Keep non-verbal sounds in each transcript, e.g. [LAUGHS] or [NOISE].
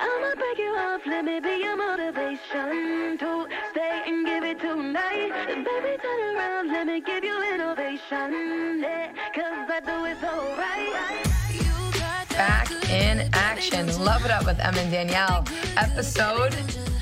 I'ma break you off, let me be your motivation to stay and give it tonight. Baby, turn around, let me give you innovation. Yeah, cause I do it so right. You got that Back in action. Love it up with Em and Danielle. Episode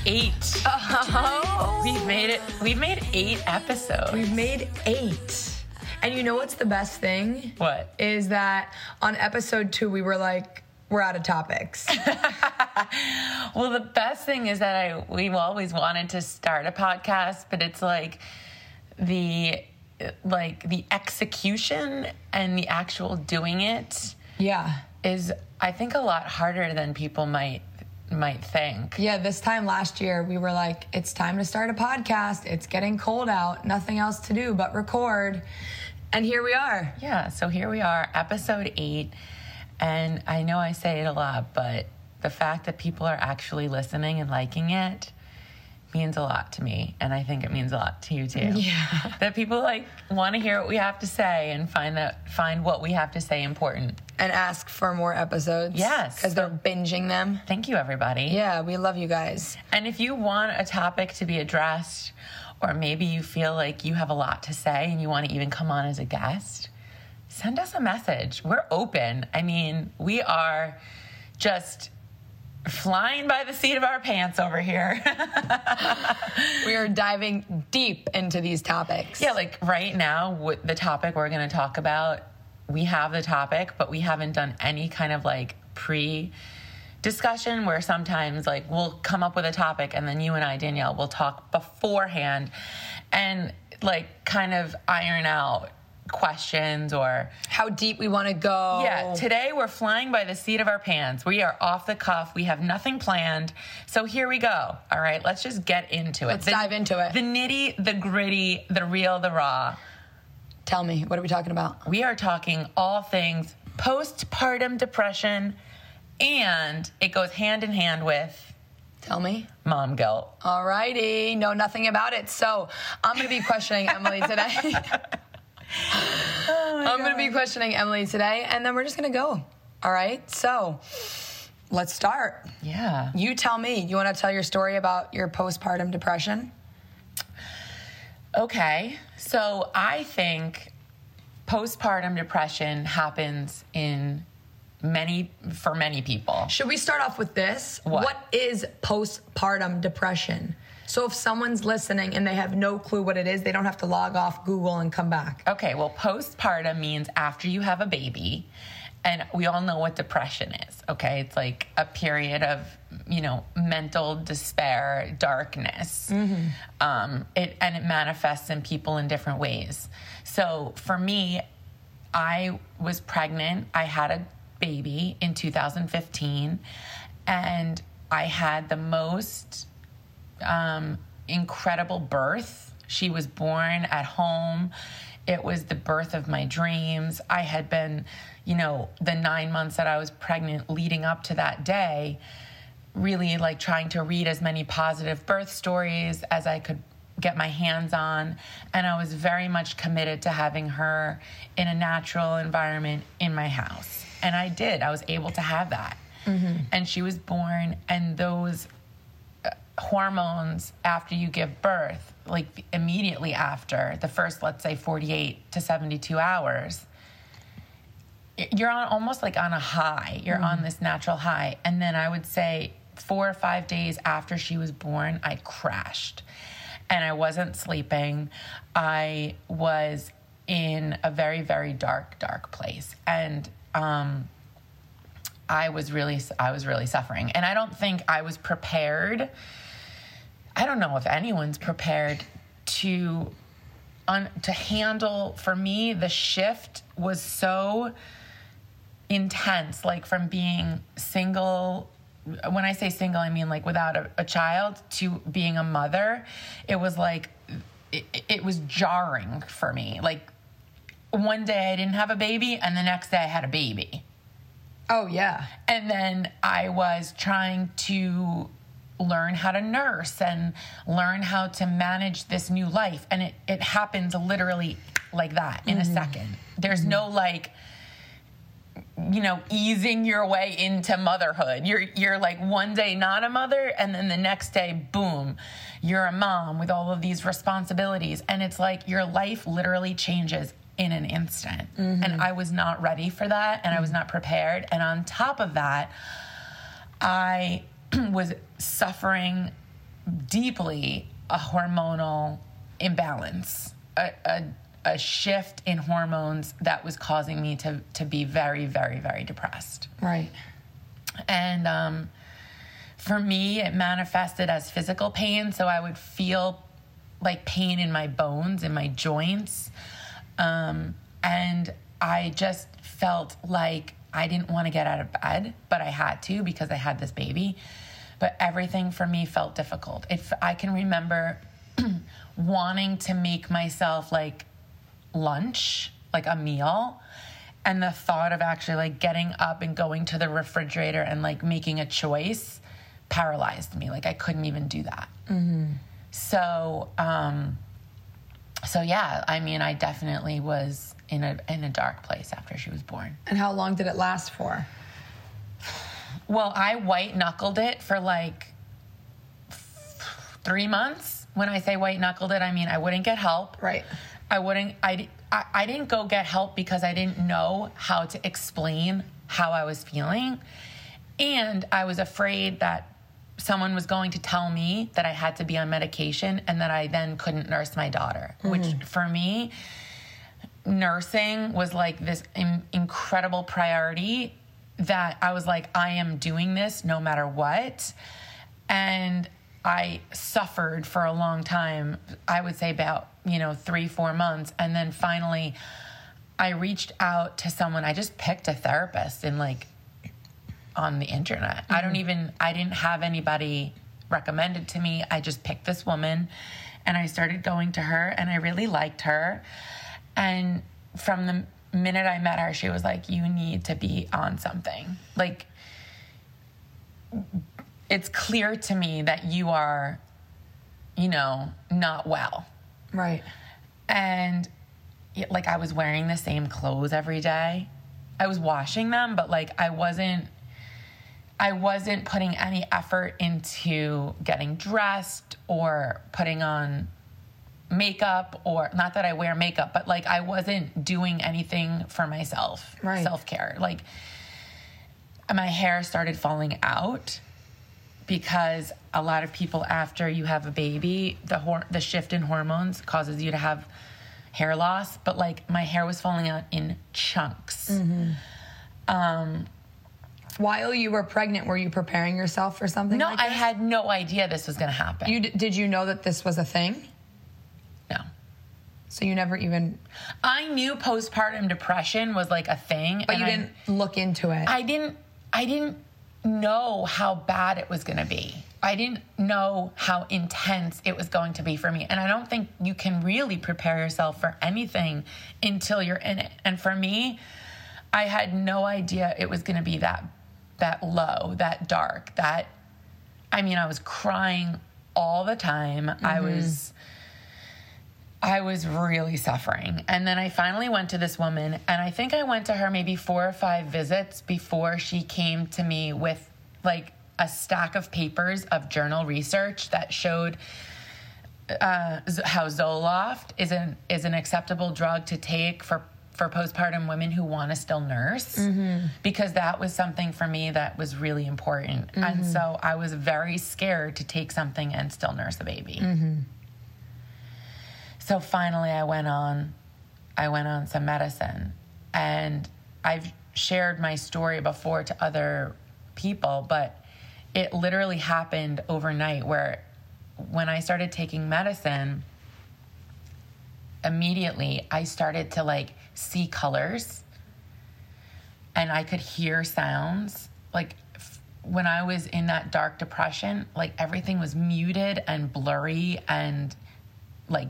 Eight. [LAUGHS] oh, We've made it. We've made eight episodes. we've made eight. And you know what's the best thing? What? Is that on episode two we were like, we're out of topics. [LAUGHS] [LAUGHS] Well, the best thing is that I we've always wanted to start a podcast, but it's like the like the execution and the actual doing it yeah. is I think a lot harder than people might might think. Yeah, this time last year, we were like, it's time to start a podcast. It's getting cold out. Nothing else to do but record. And here we are. Yeah, so here we are, episode 8, and I know I say it a lot, but the fact that people are actually listening and liking it means a lot to me and I think it means a lot to you too. Yeah. [LAUGHS] That people like want to hear what we have to say and find that find what we have to say important. And ask for more episodes. Yes. Because they're binging them. Thank you everybody. Yeah, we love you guys. And if you want a topic to be addressed, or maybe you feel like you have a lot to say and you want to even come on as a guest, send us a message. We're open. I mean, we are just flying by the seat of our pants over here. [LAUGHS] We are diving deep into these topics. yeah, like right now, the topic we're going to talk about, we have the topic, but we haven't done any kind of like pre discussion where sometimes like we'll come up with a topic and then you and I, Danielle, will talk beforehand and like kind of iron out questions or How deep we want to go. yeah today we're flying by the seat of our pants we are off the cuff we have nothing planned so here we go all right let's just get into it Let's dive into it. the nitty the gritty the real the raw Tell me, what are we talking about? we are talking all things postpartum depression and it goes hand in hand with Tell me. mom guilt All righty. know nothing about it. So I'm going to be questioning Emily today. [LAUGHS] Oh I'm going to be questioning Emily today, and then we're just going to go. All right, so let's start. yeah You tell me. You want to tell your story about your postpartum depression? Okay, so I think postpartum depression happens in many for many people. Should we start off with this? What? what is postpartum depression? So if someone's listening and they have no clue what it is, they don't have to log off Google and come back. Okay, well, postpartum means after you have a baby, and we all know what depression is. Okay, it's like a period of you know mental despair, darkness. Mm-hmm. Um, it and it manifests in people in different ways. So for me, I was pregnant. I had a baby in 2015, and I had the most um, incredible birth. She was born at home. It was the birth of my dreams. I had been, you know, the nine months that I was pregnant leading up to that day, really like trying to read as many positive birth stories as I could get my hands on. And I was very much committed to having her in a natural environment in my house. And I did. I was able to have that. And she was born, and those hormones after you give birth, like immediately after the first, let's say, 48 to 72 hours, you're on almost like on a high. You're on this natural high. And then I would say four or five days after she was born, I crashed and I wasn't sleeping. I was in a very, very dark, dark place. And, um, I was really, I was really suffering, and I don't think I was prepared. I don't know if anyone's prepared to, un, to handle. For me, the shift was so intense. Like from being single. When I say single, I mean like without a, a child to being a mother. It was like, it, it was jarring for me. Like one day I didn't have a baby, and the next day I had a baby. Oh, yeah. And then I was trying to learn how to nurse and learn how to manage this new life. And it, it happens literally like that in a mm-hmm. second. There's mm-hmm. no like, you know easing your way into motherhood. You're you're like one day not a mother and then the next day boom you're a mom with all of these responsibilities. And it's like your life literally changes in an instant. Mm-hmm. And i was not ready for that and i was not prepared. And on top of that i [CLEARS THROAT] was suffering deeply a hormonal imbalance, a, a, a shift in hormones that was causing me to, to be very, very, very depressed. Right. And um, for me, it manifested as physical pain. So I would feel like pain in my bones, in my joints. Um, and I just felt like I didn't want to get out of bed, but I had to because I had this baby. But everything for me felt difficult. If I can remember [CLEARS THROAT] wanting to make myself like lunch, like a meal, and the thought of actually like getting up and going to the refrigerator and like making a choice paralyzed me. Like I couldn't even do that. So, um, so yeah, I mean, I definitely was in a in a dark place after she was born. And how long did it last for? Well, I white knuckled it for like three months. When I say white knuckled it, I mean I wouldn't get help. Right. I wouldn't. I, I I didn't go get help because I didn't know how to explain how I was feeling, and I was afraid that someone was going to tell me that I had to be on medication and that I then couldn't nurse my daughter. Which mm-hmm. for me, nursing was like this in- incredible priority that I was like, I am doing this no matter what. And I suffered for a long time. I would say about, you know, three, four months. And then finally, I reached out to someone. I just picked a therapist and like on the internet. I don't mm-hmm. even, I didn't have anybody recommended to me. I just picked this woman and I started going to her and I really liked her. And from the minute I met her, she was like, You need to be on something. Like, it's clear to me that you are, you know, not well. Right. And like I was wearing the same clothes every day. I was washing them, but like I wasn't I wasn't putting any effort into getting dressed or putting on makeup or not that I wear makeup, but like I wasn't doing anything for myself. Right. Self-care. Like my hair started falling out because a lot of people after you have a baby, the hor- the shift in hormones causes you to have hair loss, but like my hair was falling out in chunks. Mm-hmm. Um, While you were pregnant, were you preparing yourself for something No, like I had no idea this was going to happen. You d- did you know that this was a thing? So you never even, I knew postpartum depression was like a thing, but you didn't look into it. I didn't I didn't know how bad it was going to be. I didn't know how intense it was going to be for me. And I don't think you can really prepare yourself for anything until you're in it. And for me, I had no idea it was going to be that that low, that dark, that I mean, I was crying all the time. I mm-hmm. was I was really suffering. And then I finally went to this woman, and I think I went to her maybe four or five visits before she came to me with like a stack of papers of journal research that showed uh, how Zoloft is an is an acceptable drug to take for for postpartum women who want to still nurse mm-hmm. because that was something for me that was really important. And mm-hmm. so i was very scared to take something and still nurse a baby mm-hmm. So finally i went on i went on some medicine. And i've shared my story before to other people but it literally happened overnight where when i started taking medicine immediately i started to like see colors. And i could hear sounds. Like when i was in that dark depression like everything was muted and blurry and like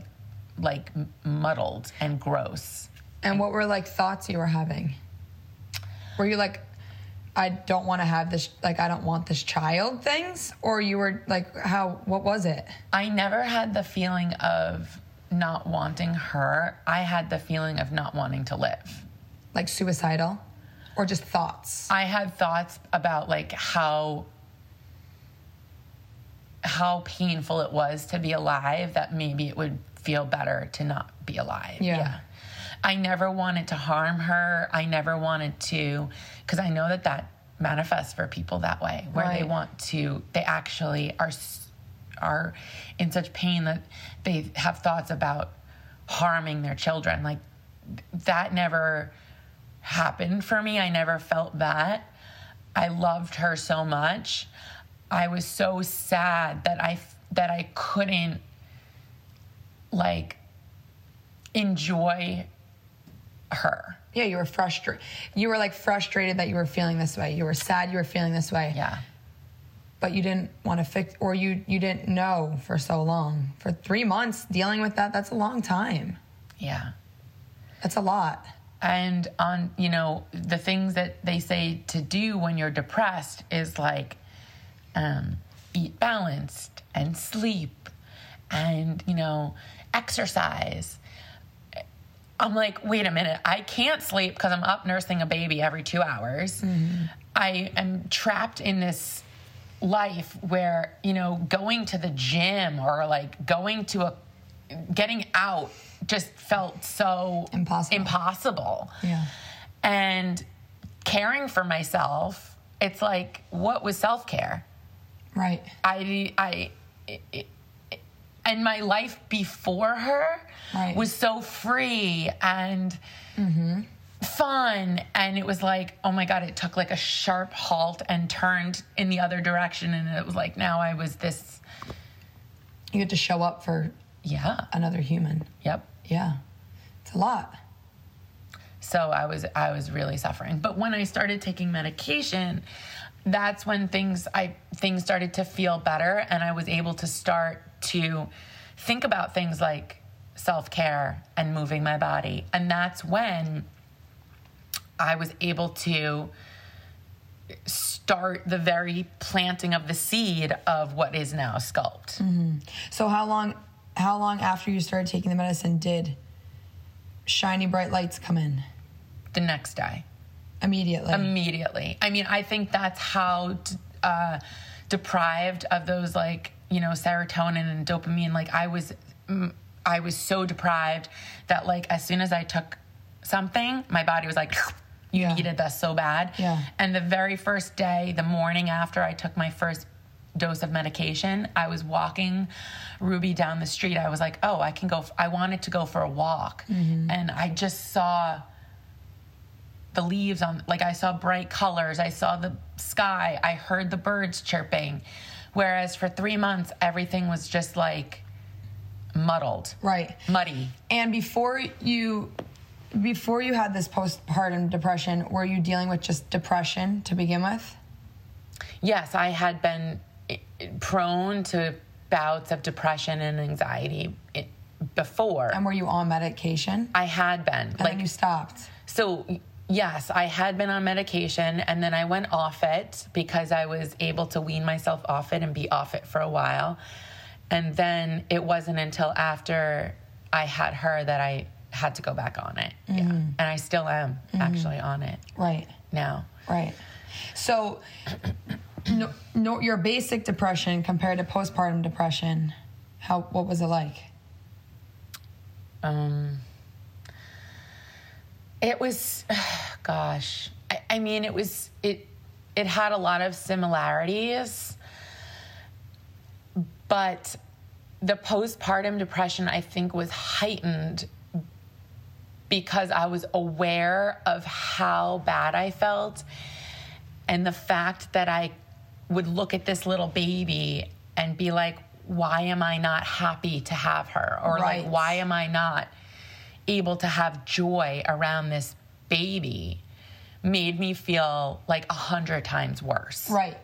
like muddled and gross and what were like thoughts you were having? Were you like, I don't want to have this, like, I don't want this child things? Or you were like, how, what was it? i never had the feeling of not wanting her i had the feeling of not wanting to live Like suicidal? or just thoughts? I had thoughts about like how how painful it was to be alive that maybe it would feel better to not be alive. Yeah. I never wanted to harm her. I never wanted to cuz I know that that manifests for people that way where they want to they actually are are in such pain that they have thoughts about harming their children. Like that never happened for me. I never felt that. I loved her so much. I was so sad that I that I couldn't like enjoy her. Yeah, you were frustrated. You were like frustrated that you were feeling this way. You were sad you were feeling this way. Yeah. But you didn't want to fix, or you you didn't know for so long. For three months dealing with that, that's a long time. Yeah. That's a lot. And on, you know, the things that they say to do when you're depressed is like um, eat balanced and sleep and, you know, exercise. I'm like, wait a minute, I can't sleep because I'm up nursing a baby every two hours. Mm-hmm. I am trapped in this life where, you know, going to the gym or like going to a, getting out just felt so Impossible. impossible. Yeah. And caring for myself, it's like, what was self care? Right. I, I, it, and my life before her Right. was so free and mm-hmm. fun. And it was like, oh my God, it took like a sharp halt and turned in the other direction. And it was like, now I was this, You had to show up for yeah, another human. yep. Yeah. It's a lot. so i was i was really suffering but when i started taking medication that's when things i things started to feel better and i was able to start to think about things like self-care and moving my body and that's when i was able to start the very planting of the seed of what is now sculpt So how long how long after you started taking the medicine did shiny bright lights come in? the next day Immediately. immediately. I mean, I think that's how uh, deprived of those like you know serotonin and dopamine. Like I was, I was so deprived that like as soon as I took something, my body was like. [SNIFFS] You Yeah. needed this so bad. Yeah. And the very first day, the morning after I took my first dose of medication, I was walking Ruby down the street. I was like, oh, I can go. f- I wanted to go for a walk. Mm-hmm. And I just saw the leaves on like I saw bright colors, I saw the sky, I heard the birds chirping. Whereas for 3 months everything was just like muddled, right. muddy. And before you before you had this postpartum depression, were you dealing with just depression to begin with? Yes, I had been eh, prone to bouts of depression and anxiety eh, before. And were you on medication? I had been And like then you stopped. So, yes, I had been on medication and then I went off it because I was able to wean myself off it and be off it for a while. And then it wasn't until after I had her that I had to go back on it. Yeah. And I still am actually on it Right. now. Right. So, no, no, your basic depression compared to postpartum depression, how what was it like? Um, it was, [SIGHS] gosh, I, I mean, it was it. It had a lot of similarities, but the postpartum depression, I think, was heightened because I was aware of how bad I felt and the fact that I would look at this little baby and be like, why am I not happy to have her? Or Right. like, why am I not able to have joy around this baby? Made me feel like a hundred times worse. Right.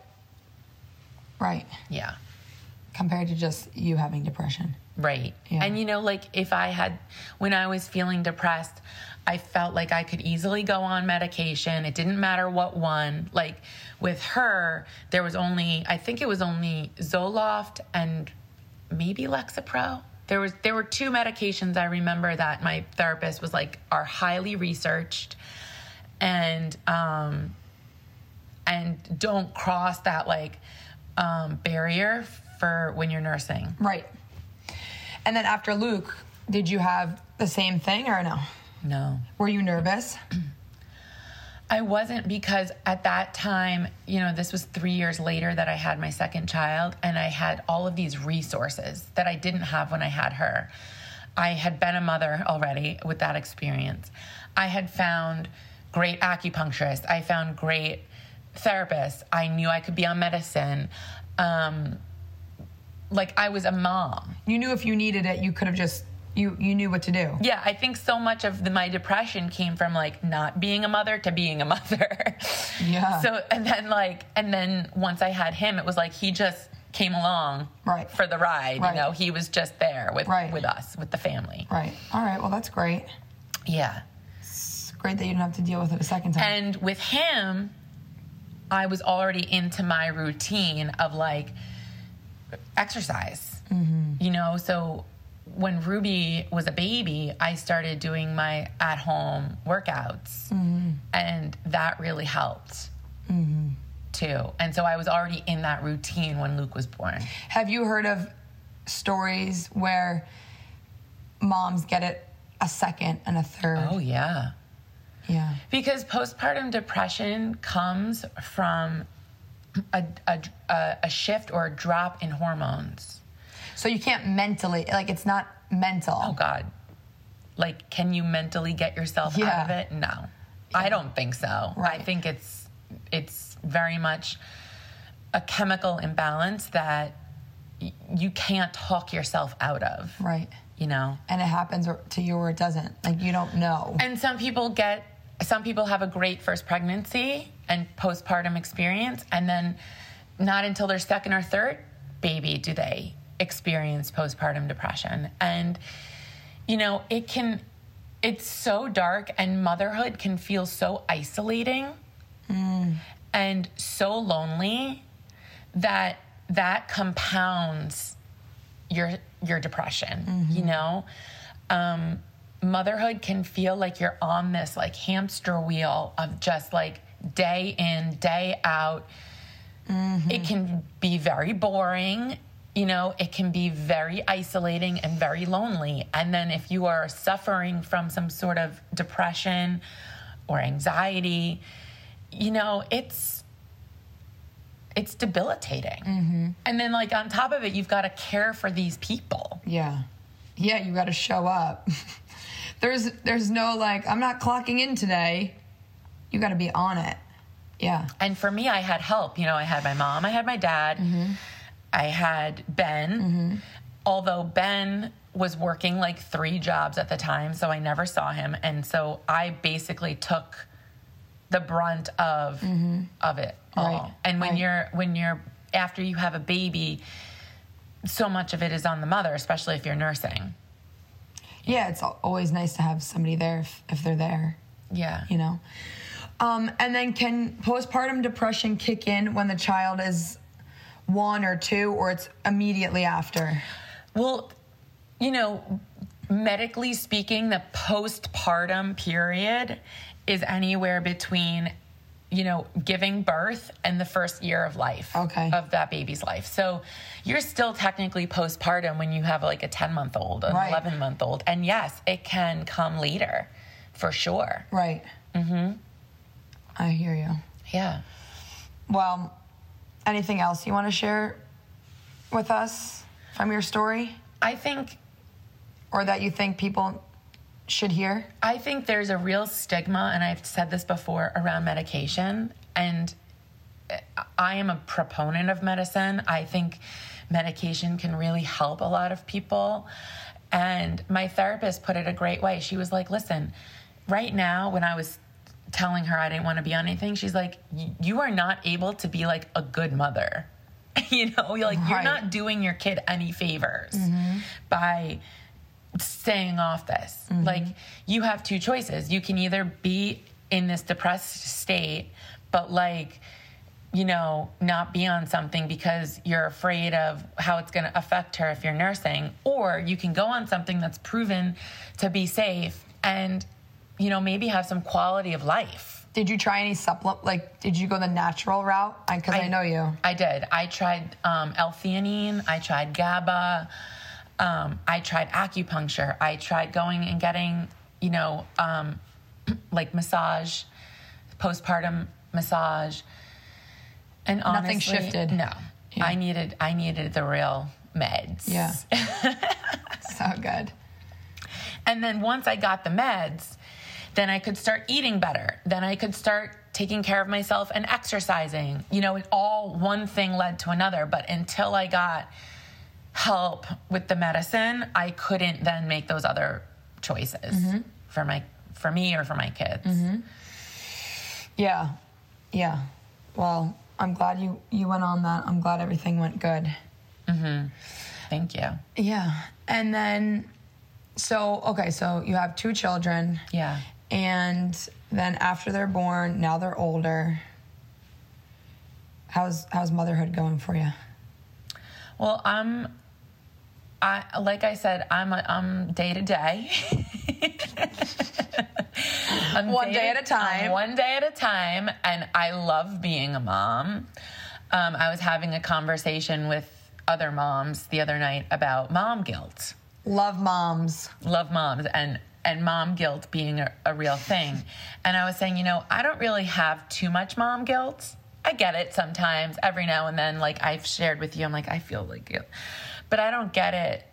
Right. Yeah. Compared to just you having depression. Right. Yeah. And you know, like if I had, when I was feeling depressed, I felt like I could easily go on medication. It didn't matter what one. Like with her, there was only, I think it was only Zoloft and maybe Lexapro. There was there were two medications I remember that my therapist was like are highly researched and um, and don't cross that like um, barrier for when you're nursing. Right. And then after Luke, did you have the same thing or no? No. Were you nervous? [CLEARS THROAT] I wasn't because at that time, you know, this was three years later that I had my second child, and I had all of these resources that I didn't have when I had her. I had been a mother already with that experience. I had found great acupuncturists, I found great therapists. I knew I could be on medicine. Um, like, I was a mom. You knew if you needed it, you could have just you you knew what to do. Yeah, I think so much of the, my depression came from like not being a mother to being a mother. [LAUGHS] Yeah. So and then like and then once I had him, it was like he just came along Right. for the ride. Right. You know, he was just there with Right. with us, with the family. Right. All right. Well, that's great. Yeah. It's great that you didn't have to deal with it a second time. And with him, I was already into my routine of like exercise. Mm-hmm. You know, so when Ruby was a baby, I started doing my at home workouts, mm-hmm. and that really helped mm-hmm. too. And so I was already in that routine when Luke was born. have you heard of stories where moms get it a second and a third? Oh, yeah. Yeah. Because postpartum depression comes from a, a, a, a shift or a drop in hormones. So you can't mentally like it's not mental. Oh God. Like, can you mentally get yourself out of it? No. I don't think so. I think it's it's very much a chemical imbalance that y- you can't talk yourself out of. Right. You know? And it happens to you or it doesn't. Like you don't know. And some people get, some people have a great first pregnancy and postpartum experience, and then not until their second or third baby do they experience postpartum depression. And, you know, it can, it's so dark, and motherhood can feel so isolating mm. and so lonely that that compounds your your depression you mm-hmm. know? Um, motherhood can feel like you're on this like hamster wheel of just like day in day out. Mm-hmm. It can be very boring you know it can be very isolating and very lonely and then if you are suffering from some sort of depression or anxiety you know it's it's debilitating mm-hmm. and then like on top of it you've got to care for these people Yeah. Yeah, you got to show up. [LAUGHS] there's there's no like I'm not clocking in today. You got to be on it. Yeah. And for me, I had help. You know, I had my mom, I had my dad, mm-hmm. I had Ben. Although Ben was working like three jobs at the time, so I never saw him. And so I basically took the brunt of of it all. Right, And when right. you're when you're after you have a baby, so much of it is on the mother, especially if you're nursing. Yeah, it's always nice to have somebody there if, if they're there, Yeah. you know. Um, and then can postpartum depression kick in when the child is one or two, or it's immediately after? Well, you know, medically speaking, the postpartum period is anywhere between, you know, giving birth and the first year of life Okay. of that baby's life. So you're still technically postpartum when you have like a 10 month old, an Right. 11 month old. And yes, it can come later for sure. Right. Mm-hmm. I hear you. Yeah. Well, anything else you want to share with us from your story, I think or that you think people should hear? I think there's a real stigma, and I've said this before, around medication. And uh, I am a proponent of medicine. I think medication can really help a lot of people. And my therapist put it a great way. She was like, listen, right now, when I was telling her I didn't want to be on anything, she's like, you are not able to be like a good mother. [LAUGHS] you know, you're like, you're not doing your kid any favors mm-hmm. by staying off this. Mm-hmm. Like you have two choices. You can either be in this depressed state, but like, you know, not be on something because you're afraid of how it's going to affect her if you're nursing, or you can go on something that's proven to be safe and, you know, maybe have some quality of life. Did you try any supplement? Like, did you go the natural route? Because I, know you. I did. I tried um, L-theanine. I tried GABA. Um, I tried acupuncture. I tried going and getting, you know, um, [CLEARS THROAT] like massage, postpartum massage. And honestly, Nothing shifted. No, Yeah. I needed. I needed the real meds. Yeah. [LAUGHS] so good. And then once I got the meds, then I could start eating better. Then I could start taking care of myself and exercising. You know, it all one thing led to another. But until I got help with the medicine, I couldn't then make those other choices for my for me or for my kids. Yeah. Yeah. Well, I'm glad you you went on that. I'm glad everything went good. Mm-hmm. Thank you. Yeah. And then so okay, so you have two children Yeah. And then after they're born, now they're older. How's how's motherhood going for you? Well, I'm I like I said, I'm a, I'm day to day. [LAUGHS] I'm One day at a time. I'm one day at a time, and I love being a mom. Um, I was having a conversation with other moms the other night about mom guilt. Love moms. Love moms and and mom guilt being a, a real thing. And I was saying, you know, I don't really have too much mom guilt. I get it sometimes, every now and then. Like I've shared with you, I'm like, I feel like guilt, but I don't get it.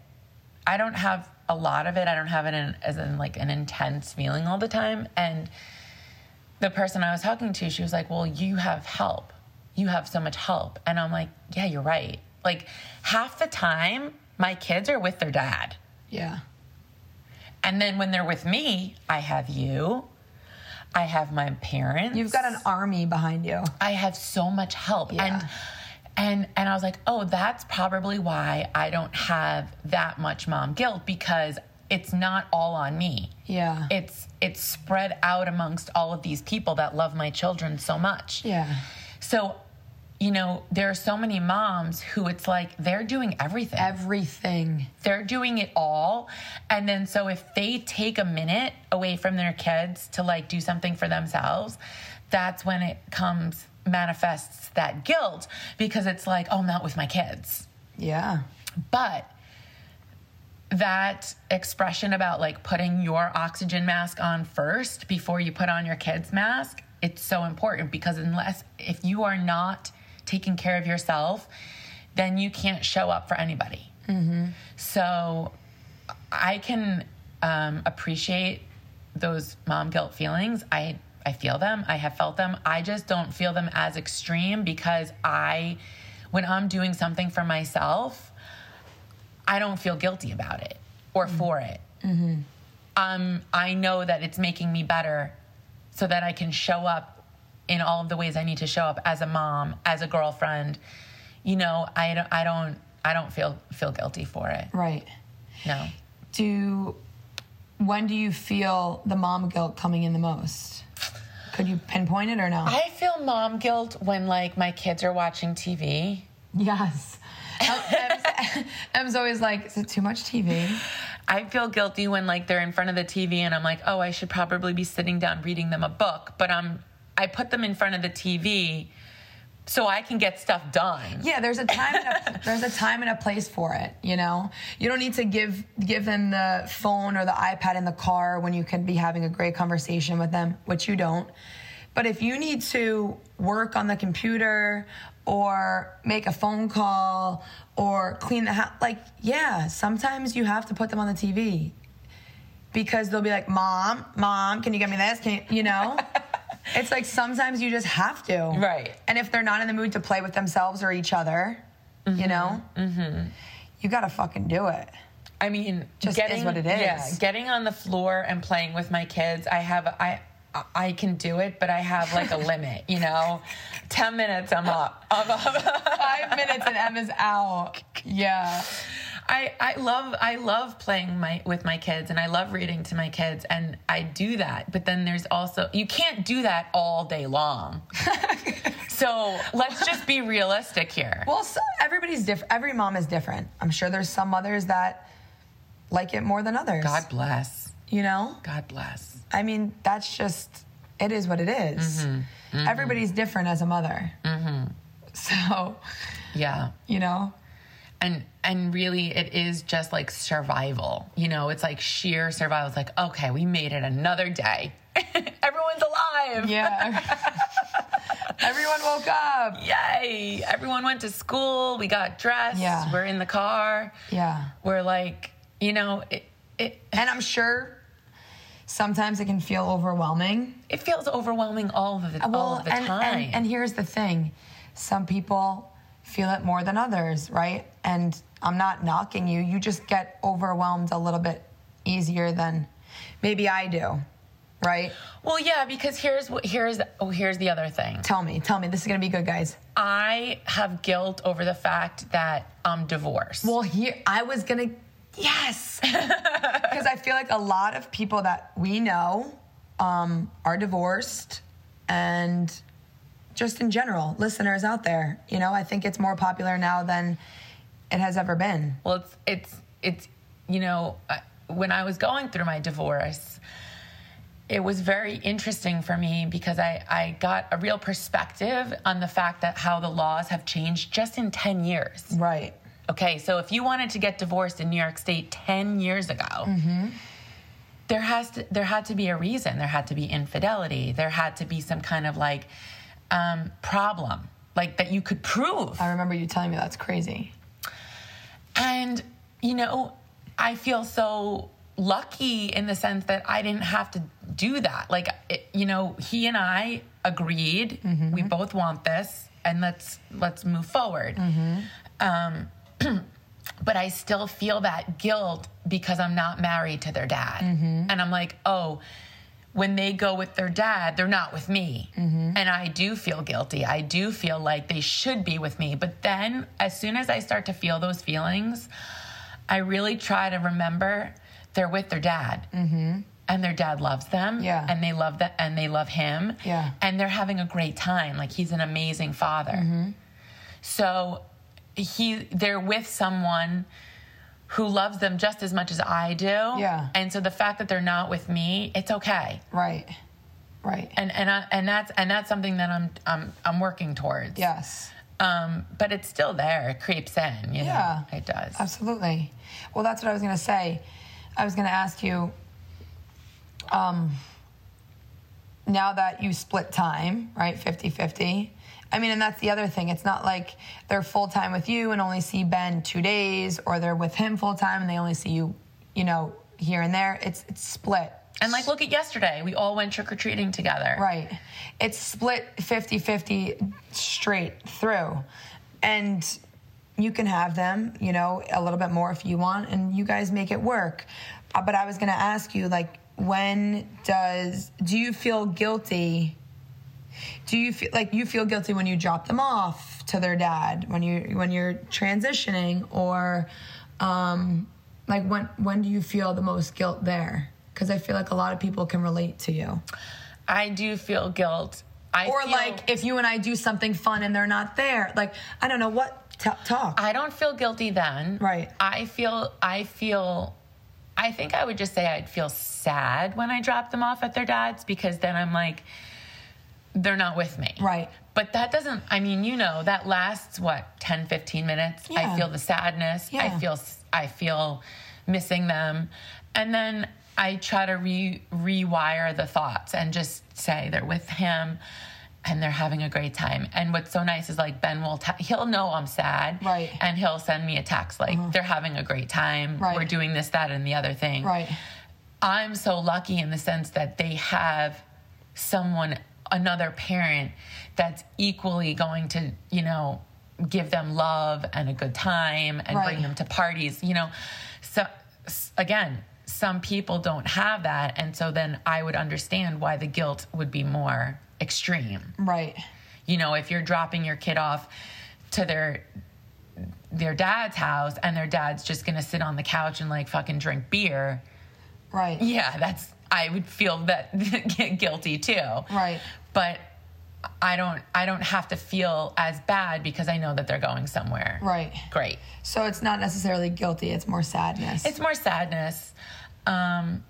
I don't have a lot of it. I don't have it in, as in like an intense feeling all the time. And the person I was talking to, she was like, Well, you have help. You have so much help. And I'm like, Yeah, you're right. Like half the time, my kids are with their dad. Yeah. And then when they're with me, I have you. I have my parents. You've got an army behind you. I have so much help. Yeah. And and and I was like, "Oh, that's probably why I don't have that much mom guilt because it's not all on me. Yeah. It's it's spread out amongst all of these people that love my children so much. yeah. So, you know, there are so many moms who it's like they're doing everything Everything. they're doing it all and then so if they take a minute away from their kids to like do something for themselves that's when it comes manifests that guilt because it's like oh i'm not with my kids Yeah. but that expression about like putting your oxygen mask on first before you put on your kids mask it's so important because unless if you are not taking care of yourself then you can't show up for anybody. So i can um, appreciate those mom guilt feelings. I i feel them. I have felt them. I just don't feel them as extreme because i when i'm doing something for myself I don't feel guilty about it or for it. Um, I know that it's making me better so that I can show up in all of the ways I need to show up as a mom, as a girlfriend. You know, I don't, I don't, I don't feel feel guilty for it. Right. No. Do when do you feel the mom guilt coming in the most? Could you pinpoint it or no? I feel mom guilt when like my kids are watching TV. yes. Em- Em's, [LAUGHS] Em's always like, is it too much TV? I feel guilty when like they're in front of the TV and I'm like, oh, I should probably be sitting down reading them a book, but I'm I put them in front of the TV so I can get stuff done. Yeah, there's a time and a, [LAUGHS] there's a time and a place for it. You know, you don't need to give give them the phone or the iPad in the car when you can be having a great conversation with them, which you don't. But if you need to work on the computer or make a phone call or clean the house, like yeah, sometimes you have to put them on the TV because they'll be like, "Mom, mom, can you get me this?" Can you, you know? [LAUGHS] it's like sometimes you just have to. Right. And if they're not in the mood to play with themselves or each other, you know, mm-hmm. Mm-hmm. you gotta fucking do it. I mean, Just is what it is. Yeah, getting on the floor and playing with my kids. I have I I can do it, but I have like a limit. You know, [LAUGHS] ten minutes, I'm up. I'm up. Five minutes and Emma's out. [LAUGHS] Yeah. I, I love I love playing my with my kids and I love reading to my kids and I do that. But then there's also you can't do that all day long. [LAUGHS] so let's just be realistic here. Well, so everybody's different. Every mom is different. I'm sure there's some mothers that like it more than others. God bless. You know? God bless. I mean, that's just it is what it is. Mm-hmm. Mm-hmm. Everybody's different as a mother. Mm-hmm. [LAUGHS] So, Yeah. you know, and and really it is just like survival you know it's like sheer survival it's like okay we made it another day [LAUGHS] everyone's alive yeah. [LAUGHS] Everyone woke up. yay everyone went to school we got dressed Yeah. we're in the car Yeah. we're like you know it it, And I'm sure sometimes it can feel overwhelming. it feels overwhelming all of the, all of the and, time And, and here's the thing some people feel it more than others, right? And I'm not knocking you. You just get overwhelmed a little bit easier than maybe I do, right? well yeah because here's what here's oh, here's the other thing Tell me, tell me. This is going to be good, guys. i have guilt over the fact that i'm divorced Well, here, I was going to, yes. [LAUGHS] Because I feel like a lot of people that we know um, are divorced and just in general, listeners out there, you know, I think it's more popular now than it has ever been. Well, it's it's it's you know uh, when I was going through my divorce, it was very interesting for me because I I got a real perspective on the fact that how the laws have changed just in ten years. Right. Okay, so if you wanted to get divorced in New York State ten years ago. Mm-hmm. There has to there had to be a reason. There had to be infidelity. There had to be some kind of like um, problem, like that you could prove. I remember you telling me that's crazy. And, you know, I feel so lucky in the sense that I didn't have to do that. Like, it, you know, he and I agreed, we both want this, and let's let's move forward. Um, [CLEARS THROAT] but I still feel that guilt because I'm not married to their dad, and I'm like, oh. When they go with their dad, they're not with me. Mm-hmm. And I do feel guilty. I do feel like they should be with me. But then, as soon as I start to feel those feelings, I really try to remember they're with their dad. Mm-hmm. And their dad loves them. Yeah. And they love that and they love him. Yeah. And they're having a great time. Like he's an amazing father. Mm-hmm. So he they're with someone who loves them just as much as I do. Yeah. And so the fact that they're not with me, it's okay. Right. Right. And and I, and that's and that's something that I'm I'm I'm working towards. yes. Um, but it's still there. It creeps in. You Yeah. know, it does. Absolutely. Well, that's what I was to say. I was to ask you um, now that you split time, right? 50 50. I mean, and that's the other thing. It's not like they're full time with you and only see Ben two days, or they're with him full time and they only see you, you know, here and there. It's it's split. And like, look at yesterday. We all went trick or treating together. Right. It's split 50 50 straight through. And you can have them, you know, a little bit more if you want, and you guys make it work. Uh, but I was going to ask you, like, when does, do you feel guilty? Do you feel like you feel guilty when you drop them off to their dad when you when you're transitioning or um like when when do you feel the most guilt there? Cuz I feel like a lot of people can relate to you I do feel guilt. I or feel- like if you and I do something fun and they're not there, like I don't know what t- talk. I don't feel guilty then. Right. I feel, I feel, I think I would just say I'd feel sad when I drop them off at their dad's because then I'm like, they're not with me. Right. But that doesn't, I mean, you know, that lasts what, 10, 15 minutes? Yeah. I feel the sadness. I feel, I feel missing them. And then I try to re- rewire the thoughts and just say they're with him and they're having a great time. And what's so nice is like Ben will, te- he'll know I'm sad. Right. And he'll send me a text like, mm-hmm. they're having a great time. Right. We're doing this, that, and the other thing. right. I'm so lucky in the sense that they have someone, another parent that's equally going to, you know, give them love and a good time and Right. bring them to parties, you know. So again, some people don't have that and so then I would understand why the guilt would be more extreme. Right. You know, if you're dropping your kid off to their their dad's house and their dad's just going to sit on the couch and like fucking drink beer, Right. yeah, that's I would feel that [LAUGHS] guilty too. Right. But I don't I don't have to feel as bad because I know that they're going somewhere. Right. Great. So it's not necessarily guilty, it's more sadness. It's more sadness. Um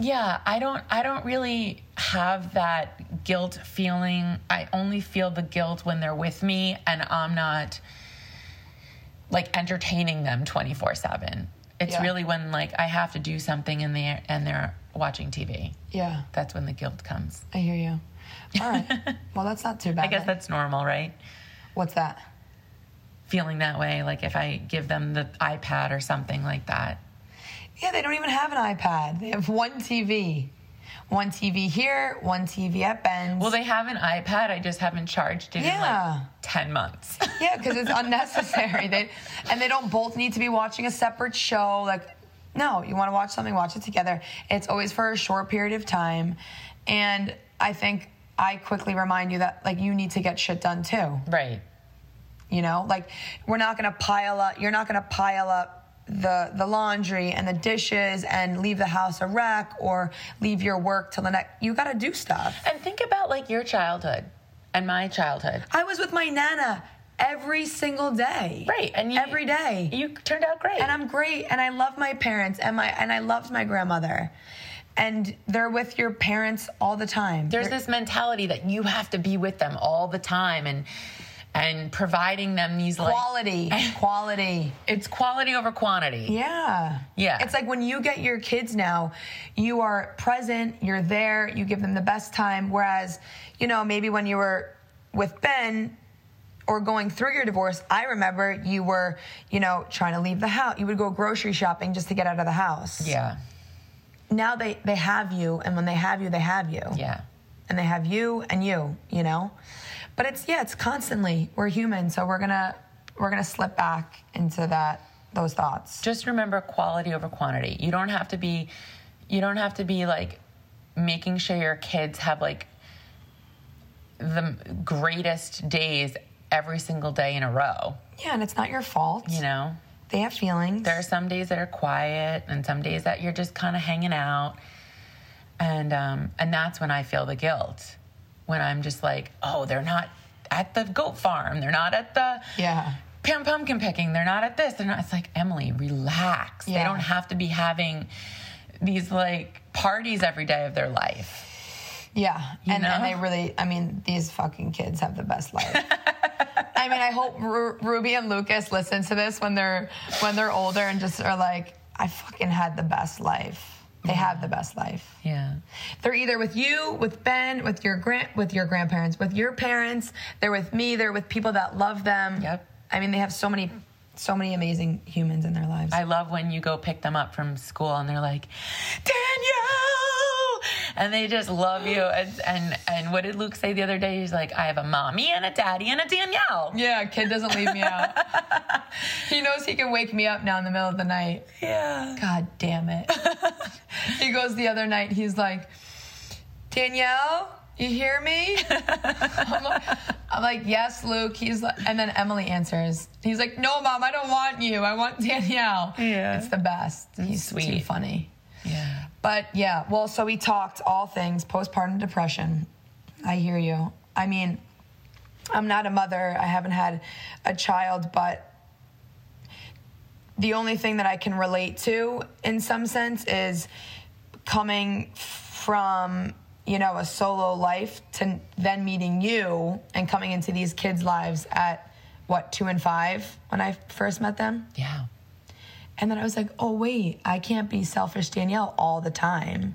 yeah i don't i don't really have that guilt feeling i only feel the guilt when they're with me and i'm not like entertaining them 24 7 it's Yeah. really when like i have to do something and they and they're watching tv Yeah, that's when the guilt comes I hear you. All right. [LAUGHS] well, that's not too bad. i guess then. that's normal right What's that? feeling that way like if i give them the ipad or something like that Yeah, they don't even have an iPad. They have one TV. One TV here, one TV at Ben's. well they have an ipad i just haven't charged it in like 10 months Yeah, because it's [LAUGHS] unnecessary. they and they don't both need to be watching a separate show. Like, no, you want to watch something, watch it together. It's always for a short period of time, and I think I quickly remind you that like you need to get shit done too. right You know, like we're not gonna pile up. You're not gonna pile up the the laundry and the dishes and leave the house a wreck or leave your work till the next. You got to do stuff. And think about like your childhood and my childhood. I was with my nana every single day. Right. And you, every day. You turned out great. and I'm great and I love my parents and my and I loved my grandmother. And they're with your parents all the time. There's They're- this mentality that you have to be with them all the time and and providing them these like quality, [LAUGHS] quality. it's quality over quantity. Yeah. Yeah. It's like when you get your kids now, you are present, you're there, you give them the best time. Whereas, you know, maybe when you were with Ben or going through your divorce, I remember you were, you know, trying to leave the house. You would go grocery shopping just to get out of the house. Yeah. Now they, they have you, and when they have you, they have you. Yeah. And they have you and you, you know? But it's yeah, it's constantly. We're human, so we're gonna we're gonna slip back into that those thoughts. Just remember quality over quantity. You don't have to be you don't have to be like making sure your kids have like the greatest days every single day in a row, Yeah, and it's not your fault. you know? They have feelings. there are some days that are quiet and some days that you're just kind of hanging out and um, and that's when i feel the guilt when i'm just like oh they're not at the goat farm they're not at the yeah. pam pumpkin picking they're not at this they're not it's like emily relax Yeah. they don't have to be having these like parties every day of their life Yeah. And, and they really, I mean, these fucking kids have the best life. [LAUGHS] I mean, I hope Ru- Ruby and Lucas listen to this when they're when they're older and just are like, I fucking had the best life. They have the best life. yeah They're either with you, with Ben, with your grand, with your grandparents, with your parents. They're with me. They're with people that love them. Yep. I mean, they have so many, so many amazing humans in their lives. I love when you go pick them up from school and they're like, Danielle! And they just love you. And, and, and what did Luke say the other day? He's like, I have a mommy and a daddy and a Danielle. yeah, kid doesn't leave me out. [LAUGHS] he knows he can wake me up now in the middle of the night. Yeah. God damn it. [LAUGHS] he goes the other night, he's like, Danielle, you hear me? [LAUGHS] I'm like, I'm like, yes, Luke. He's like, and then Emily answers. He's like, no, mom, I don't want you. I want Danielle. Yeah. It's the best. He's sweet. funny. Yeah. But yeah, well, so we talked all things postpartum depression. I hear you. I mean, I'm not a mother. I haven't had a child, but the only thing that I can relate to in some sense is coming from, you know, a solo life to then meeting you and coming into these kids' lives at what, two and five when I first met them? Yeah. And then I was like, oh, wait, I can't be selfish Danielle all the time.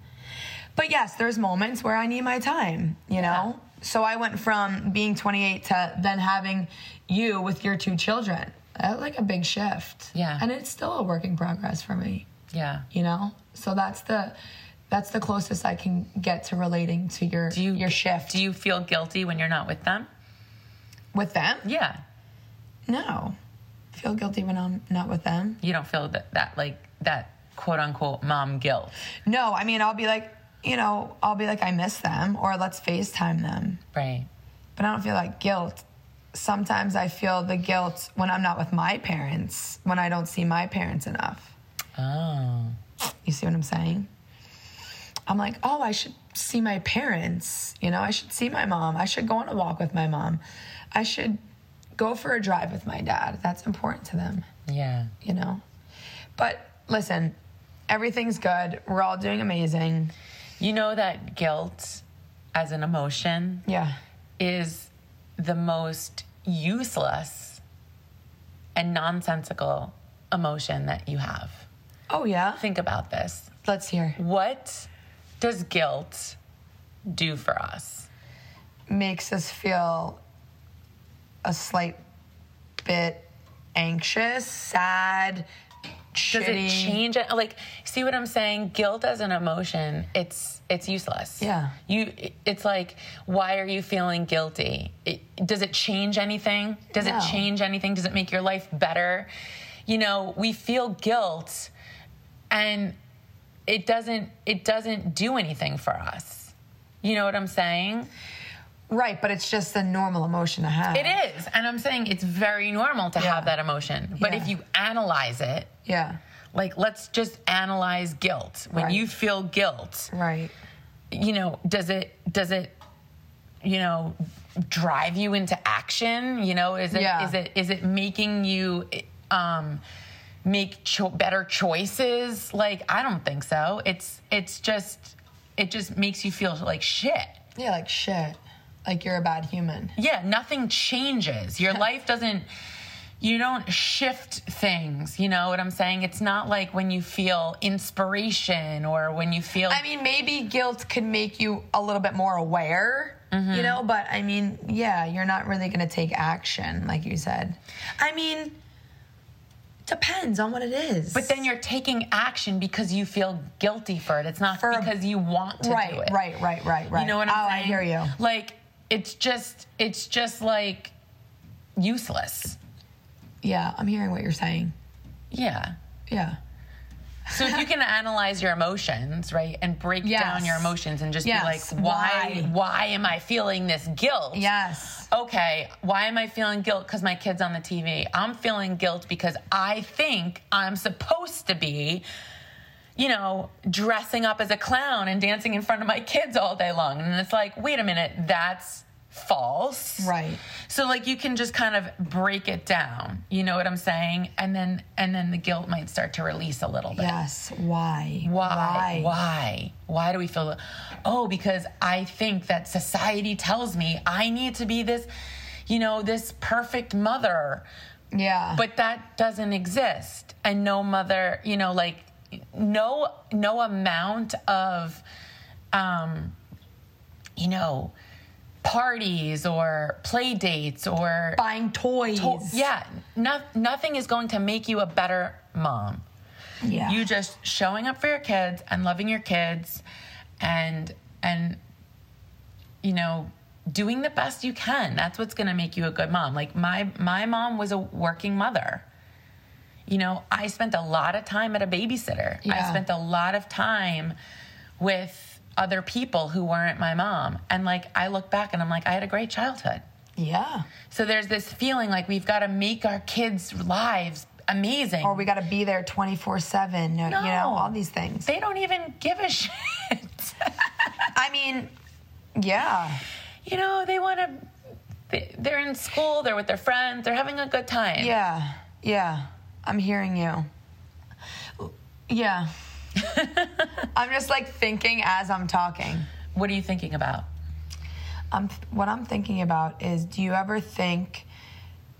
But yes, there's moments where I need my time, you know? So I went from being 28 to then having you with your two children. That was like a big shift. Yeah. And it's still a work in progress for me, Yeah. you know? So that's the that's the closest I can get to relating to your Do you your shift Do you feel guilty when you're not with them? with them. Yeah. No. Feel guilty when I'm not with them. You don't feel that, that like that quote unquote mom guilt. No, I mean I'll be like, you know, I'll be like I miss them or let's FaceTime them. Right. but I don't feel like guilt. Sometimes I feel the guilt when I'm not with my parents, when I don't see my parents enough. Oh. You see what I'm saying? I'm like, oh, I should see my parents. You know, I should see my mom. I should go on a walk with my mom. I should go for a drive with my dad. That's important to them, Yeah. you know? But listen, Everything's good. We're all doing amazing. You know that guilt as an emotion Yeah. is the most useless and nonsensical emotion that you have. Oh yeah. Think about this. Let's hear. What does guilt do for us? Makes us feel a slight bit anxious, sad, Does shitty. it change it? Like, see what I'm saying? Guilt as an emotion, it's it's useless. Yeah. You, it's like, why are you feeling guilty? It, does it change anything? Does No. it change anything? Does it make your life better? You know, we feel guilt, and it doesn't it doesn't do anything for us. You know what I'm saying? Right, but it's just a normal emotion to have. It is, and I'm saying it's very normal to Yeah. have that emotion. But Yeah. if you analyze it, Yeah. like let's just analyze guilt. When Right. you feel guilt, Right. you know, does it does it you know drive you into action? You know, is it is Yeah. it is it making you um make cho- better choices? Like I don't think so. It's it's just it just makes you feel like shit. Yeah, like shit. Like you're a bad human. Yeah, nothing changes. Your life doesn't you don't shift things, you know what I'm saying? It's not like when you feel inspiration or when you feel I mean, maybe guilt could make you a little bit more aware, Mm-hmm. you know, but I mean, yeah, you're not really going to take action, like you said. I mean, depends on what it is. But then you're taking action because you feel guilty for it. It's not For- because you want to right, do it. right, right, right, right. You know what I'm oh, saying? I hear you. Like it's just it's just like useless. Yeah, I'm hearing what you're saying. Yeah. Yeah. So if you can [LAUGHS] analyze your emotions, right, and break Yes. down your emotions and just Yes. be like, why, Why? why am I feeling this guilt? Yes. Okay, why am I feeling guilt? Because my kid's on the TV. I'm feeling guilt because I think I'm supposed to be, you know, dressing up as a clown and dancing in front of my kids all day long. And it's like, wait a minute, that's false. Right. So like you can just kind of break it down. You know what I'm saying? And then and then the guilt might start to release a little bit. Yes. Why? Why? Why? Why do we feel? Oh, because I think that society tells me I need to be this, you know, this perfect mother, Yeah. but that doesn't exist. And no mother, you know, like no no amount of, um, you know, parties or play dates or buying toys. to- yeah, no, nothing is going to make you a better mom Yeah. you just showing up for your kids and loving your kids and and you know doing the best you can that's what's going to make you a good mom like my my mom was a working mother you know i spent a lot of time at a babysitter i spent a lot of time with other people who weren't my mom and like i look back and i'm like i had a great childhood yeah. so there's this feeling like we've got to make our kids lives amazing Or we got to be there 24 7. You know, No. all these things. they don't even give a [LAUGHS] shit. I mean, yeah. you know, they want to. They're in school. They're with their friends. They're having a good time. Yeah. Yeah. I'm hearing you. Yeah. [LAUGHS] I'm just like thinking as I'm talking. What are you thinking about? I'm what I'm thinking about is do you ever think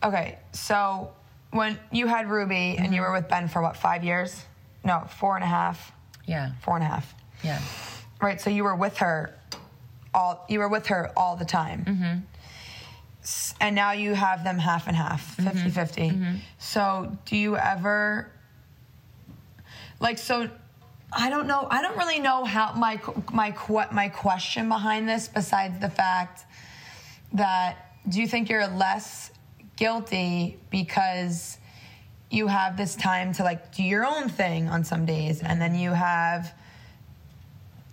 okay, so when you had Ruby and you were with Ben for what, five years? No, four and a half. Yeah. Four and a half. Yeah. Right, so you were with her all you were with her all the time. Mm-hmm. And now you have them half and half, 50 50. Mm-hmm. So, do you ever like so I don't know. I don't really know how my my que- my question behind this besides the fact that do you think you're less guilty because you have this time to like do your own thing on some days and then you have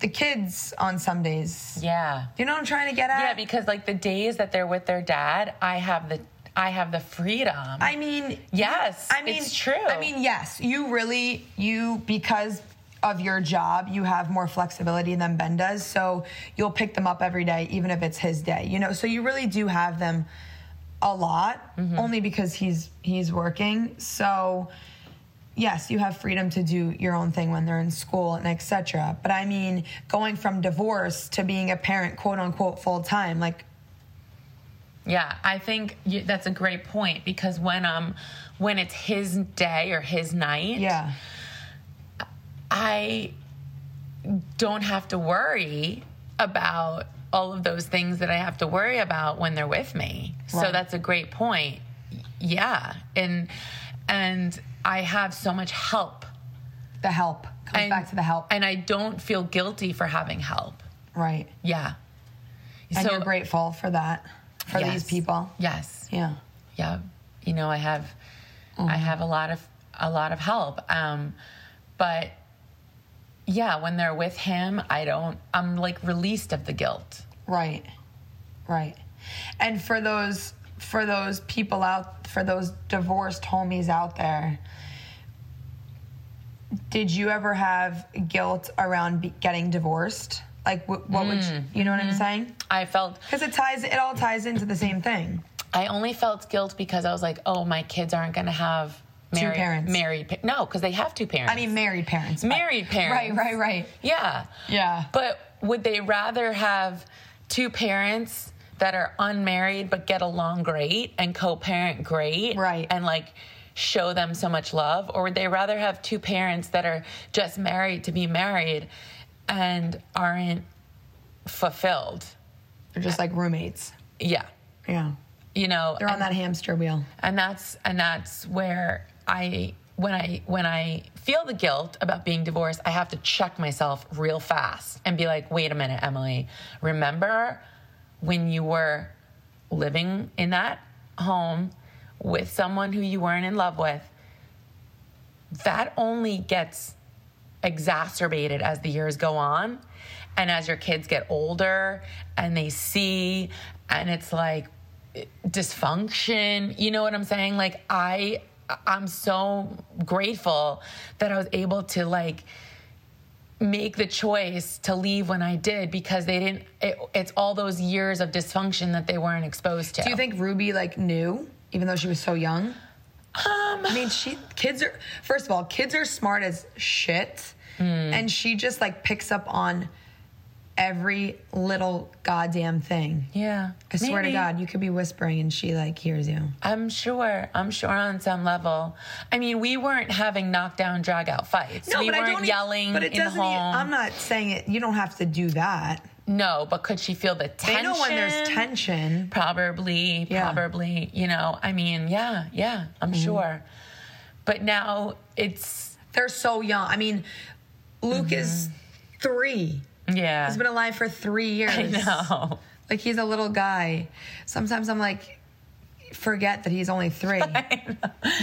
the kids on some days. Yeah. You know what I'm trying to get at? Yeah, because like the days that they're with their dad, I have the I have the freedom. I mean, Yes, I mean, it's true. I mean, yes, you really, you, because of your job, you have more flexibility than Ben does. So you'll pick them up every day, even if it's his day, you know? So you really do have them a lot, Mm-hmm. only because he's, he's working. So yes, you have freedom to do your own thing when they're in school and etc. But I mean, going from divorce to being a parent, quote unquote, full time, like Yeah, I think you, that's a great point because when um when it's his day or his night, yeah, I don't have to worry about all of those things that I have to worry about when they're with me. So that's a great point. Yeah, and and I have so much help. the help comes And, back to the help, and I don't feel guilty for having help. right? Yeah. And you're grateful for that for these people. Yes. Yeah, yeah you know i have i have a lot of a lot of help um but yeah when they're with him i don't i'm like released of the guilt right, right. And for those for those people out for those divorced homies out there. Did you ever have guilt around be- getting divorced? Like, what, what would you, mm. you know what I'm mm-hmm. saying? i felt Because it ties, it all ties into the same thing. i only felt guilt because i was like oh my kids aren't going to have Two married parents. married pa- no because they have two parents I mean, married parents. Married parents. Right, right, right. yeah Yeah. but would they rather have two parents that are unmarried but get along great and co-parent great Right. and like show them so much love or would they rather have two parents that are just married to be married and aren't fulfilled They're just like roommates. yeah Yeah. you know They're on and- that hamster wheel. and that's and that's where i when i when i feel the guilt about being divorced i have to check myself real fast and be like wait a minute emily remember when you were living in that home with someone who you weren't in love with that only gets exacerbated as the years go on and as your kids get older and they see and it's like dysfunction. You know what i'm saying? Like i i'm so grateful that i was able to like make the choice to leave when i did because they didn't it, it's all those years of dysfunction that they weren't exposed to Do you think Ruby like knew, even though she was so young? um I mean, she kids are first of all, kids are smart as shit, Hmm. and she just like picks up on every little goddamn thing. yeah I swear to. God, you could be whispering and she like hears you. I'm sure. I'm sure on some level. I mean, we weren't having knockdown, drag out fights. we but I weren't don't e- yelling But it in the doesn't. e- home. I'm not saying it. You don't have to do that. no, but could she feel the tension? They know when there's tension. Probably, Yeah. probably. You know, I mean, yeah, yeah, I'm Mm-hmm. sure. But now it's They're so young. I mean, Luke is three. Yeah. He's been alive for three years. I know. Like he's a little guy. Sometimes I'm like, forget that he's only three. [LAUGHS]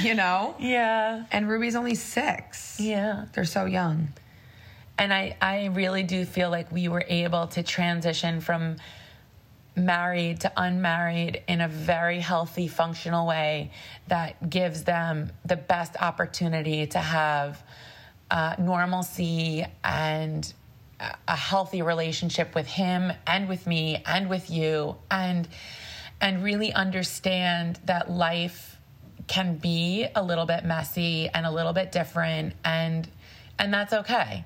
You know? Yeah, And Ruby's only six. yeah. They're so young. And I, I really do feel like we were able to transition from married to unmarried in a very healthy, functional way that gives them the best opportunity to have uh, normalcy and a- healthy relationship with him and with me and with you and and really understand that life can be a little bit messy and a little bit different and and that's okay.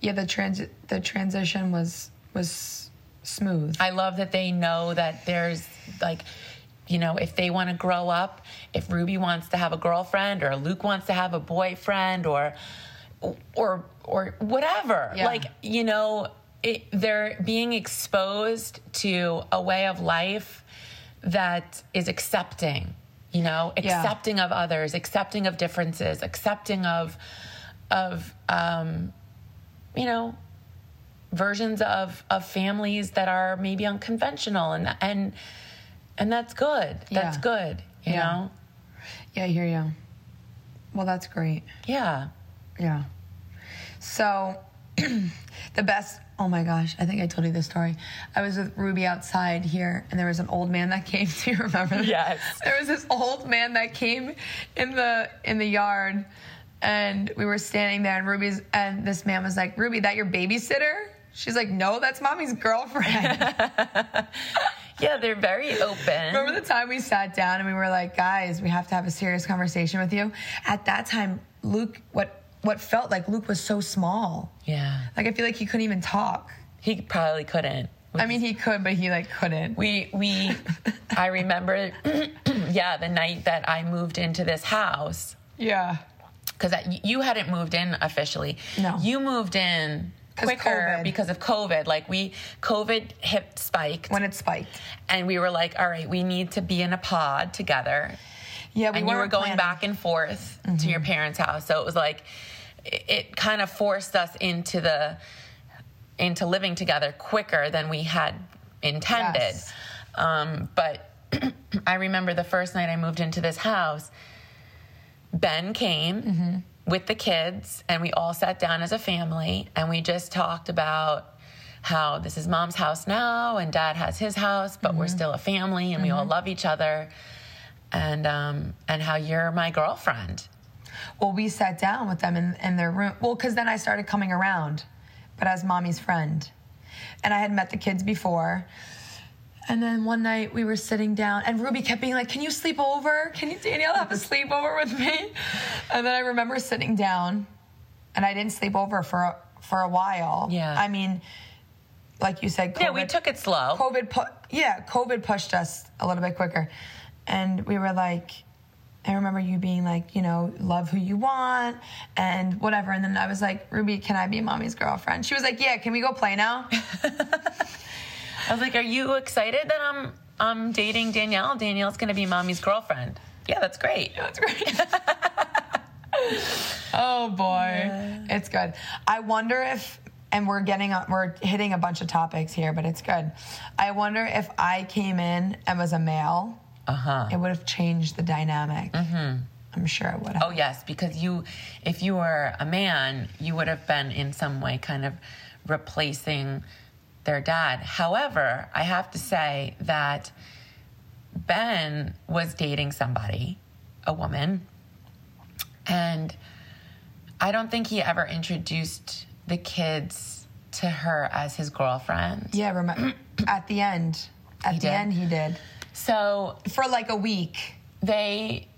Yeah, the trans the transition was was smooth. I love that they know that there's like, you know, if they want to grow up, if Ruby wants to have a girlfriend or Luke wants to have a boyfriend or, or, or whatever, Yeah. like, you know, it, they're being exposed to a way of life that is accepting, you know, Yeah. accepting of others, accepting of differences, accepting of, of, um, you know, versions of of families that are maybe unconventional and and and that's good that's Yeah. good you Yeah. know yeah, I hear you. Well, that's great. yeah Yeah. So, [CLEARS THROAT] the best. Oh my gosh, I think I told you this story. I was with Ruby outside here, and there was an old man that came. [LAUGHS] Do you remember? That? Yes. There was this old man that came in the in the yard, and we were standing there, and Ruby's and this man was like, "Ruby, that your babysitter?" She's like, "No, that's mommy's girlfriend." [LAUGHS] [LAUGHS] Yeah, they're very open. Remember the time we sat down and we were like, guys, we have to have a serious conversation with you? At that time, Luke, what what felt like Luke was so small. Yeah. Like I feel like he couldn't even talk. He probably couldn't. I mean, he could, but he like couldn't. We we I remember [CLEARS THROAT] yeah, the night that I moved into this house yeah. cuz you hadn't moved in officially. No. You moved in quicker COVID. because of COVID. Like we COVID hit spiked When it spiked. and we were like, all right, we need to be in a pod together. Yeah, we and you were going planning. back and forth to your parents' house. So it was like it, it kind of forced us into the into living together quicker than we had intended. Yes. Um, but [CLEARS THROAT] I remember the first night I moved into this house, Ben came Mm-hmm. with the kids, and we all sat down as a family, and we just talked about how this is mom's house now, and dad has his house, but we're Mm-hmm. still a family, and we all love each other, and um, and how you're my girlfriend. Well, we sat down with them in, in their room. Well, because then I started coming around, but as mommy's friend. And I had met the kids before. And then one night we were sitting down, and Ruby kept being like, Can you sleep over? Can you, Danielle, have a sleepover with me? And then I remember sitting down, and I didn't sleep over for a, for a while. Yeah. I mean, like you said, COVID, Yeah, we took it slow. COVID, pu- yeah, COVID pushed us a little bit quicker, and we were like, I remember you being like, you know, love who you want and whatever. And then I was like, Ruby, can I be mommy's girlfriend? She was like, Yeah, can we go play now? [LAUGHS] I was like, "Are you excited that I'm I'm dating Danielle? Danielle's gonna be mommy's girlfriend." Yeah, that's great. That's great. [LAUGHS] oh boy, it's good. I wonder if, and we're getting, we're hitting a bunch of topics here, but it's good. I wonder if I came in and was a male, Uh huh. it would have changed the dynamic. Mm-hmm. I'm sure it would have. Oh yes, because you, if you were a man, you would have been in some way kind of replacing their dad. However, I have to say that Ben was dating somebody, a woman, and I don't think he ever introduced the kids to her as his girlfriend. Yeah, remember [CLEARS THROAT] at the end. At He the did? end, he did So for like a week. they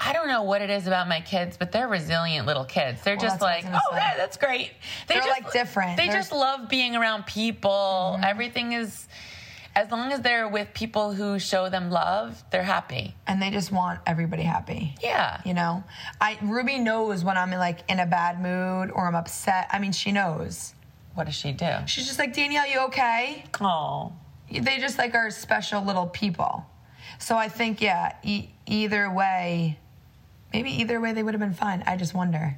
I don't know what it is about my kids, but they're resilient little kids. They're just what I like, oh, yeah, that's great. They They're, just, like, different. They They're- Mm-hmm. just love being around people. Everything is, as long as they're with people who show them love, they're happy. and they just want everybody happy. Yeah. You know, I Ruby knows when I'm like in a bad mood or I'm upset. I mean, she knows. What does she do? She's just like, Danielle, you okay? Oh, They just like are special little people. So I think, yeah, e- either way, maybe either way they would have been fine. I just wonder,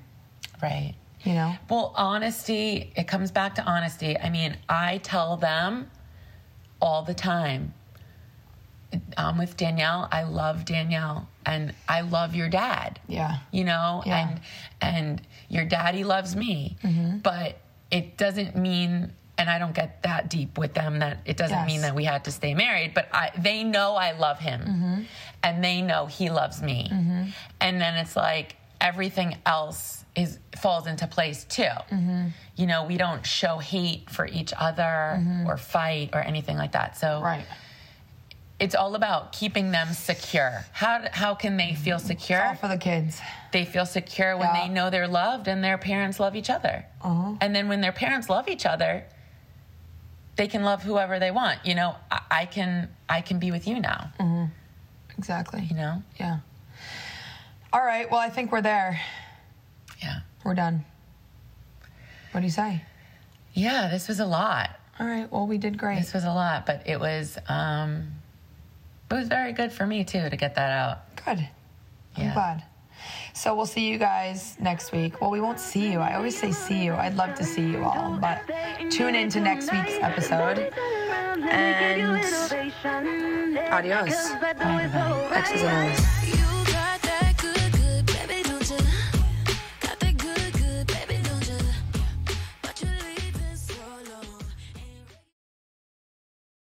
right. you know? Well, honesty, it comes back to honesty. I mean, I tell them all the time. I'm with Danielle. I love Danielle and I love your dad. Yeah. You know, Yeah. and and your daddy loves me. Mm-hmm. But it doesn't mean and I don't get that deep with them that it doesn't Yes. mean that we had to stay married, but I they know I love him. Mm-hmm. And they know he loves me. And then it's like everything else is falls into place too. Mm-hmm. You know, we don't show hate for each other or fight or anything like that. So Right. it's all about keeping them secure. How how can they feel secure? All for the kids. they feel secure when Yeah. they know they're loved and their parents love each other. Uh-huh. And then when their parents love each other, they can love whoever they want. You know, I, I can I can be with you now. Mm-hmm. Exactly. You know, Yeah. All right. Well, I think we're there. yeah, We're done. What do you say? yeah. This was a lot. All right. Well, we did great. This was a lot, but it was um, it was very good for me too to get that out. Good. I'm Yeah. glad. So we'll see you guys next week. Well, we won't see you. I always say see you. I'd love to see you all, but tune in to next week's episode. And adios. X's X's and O's.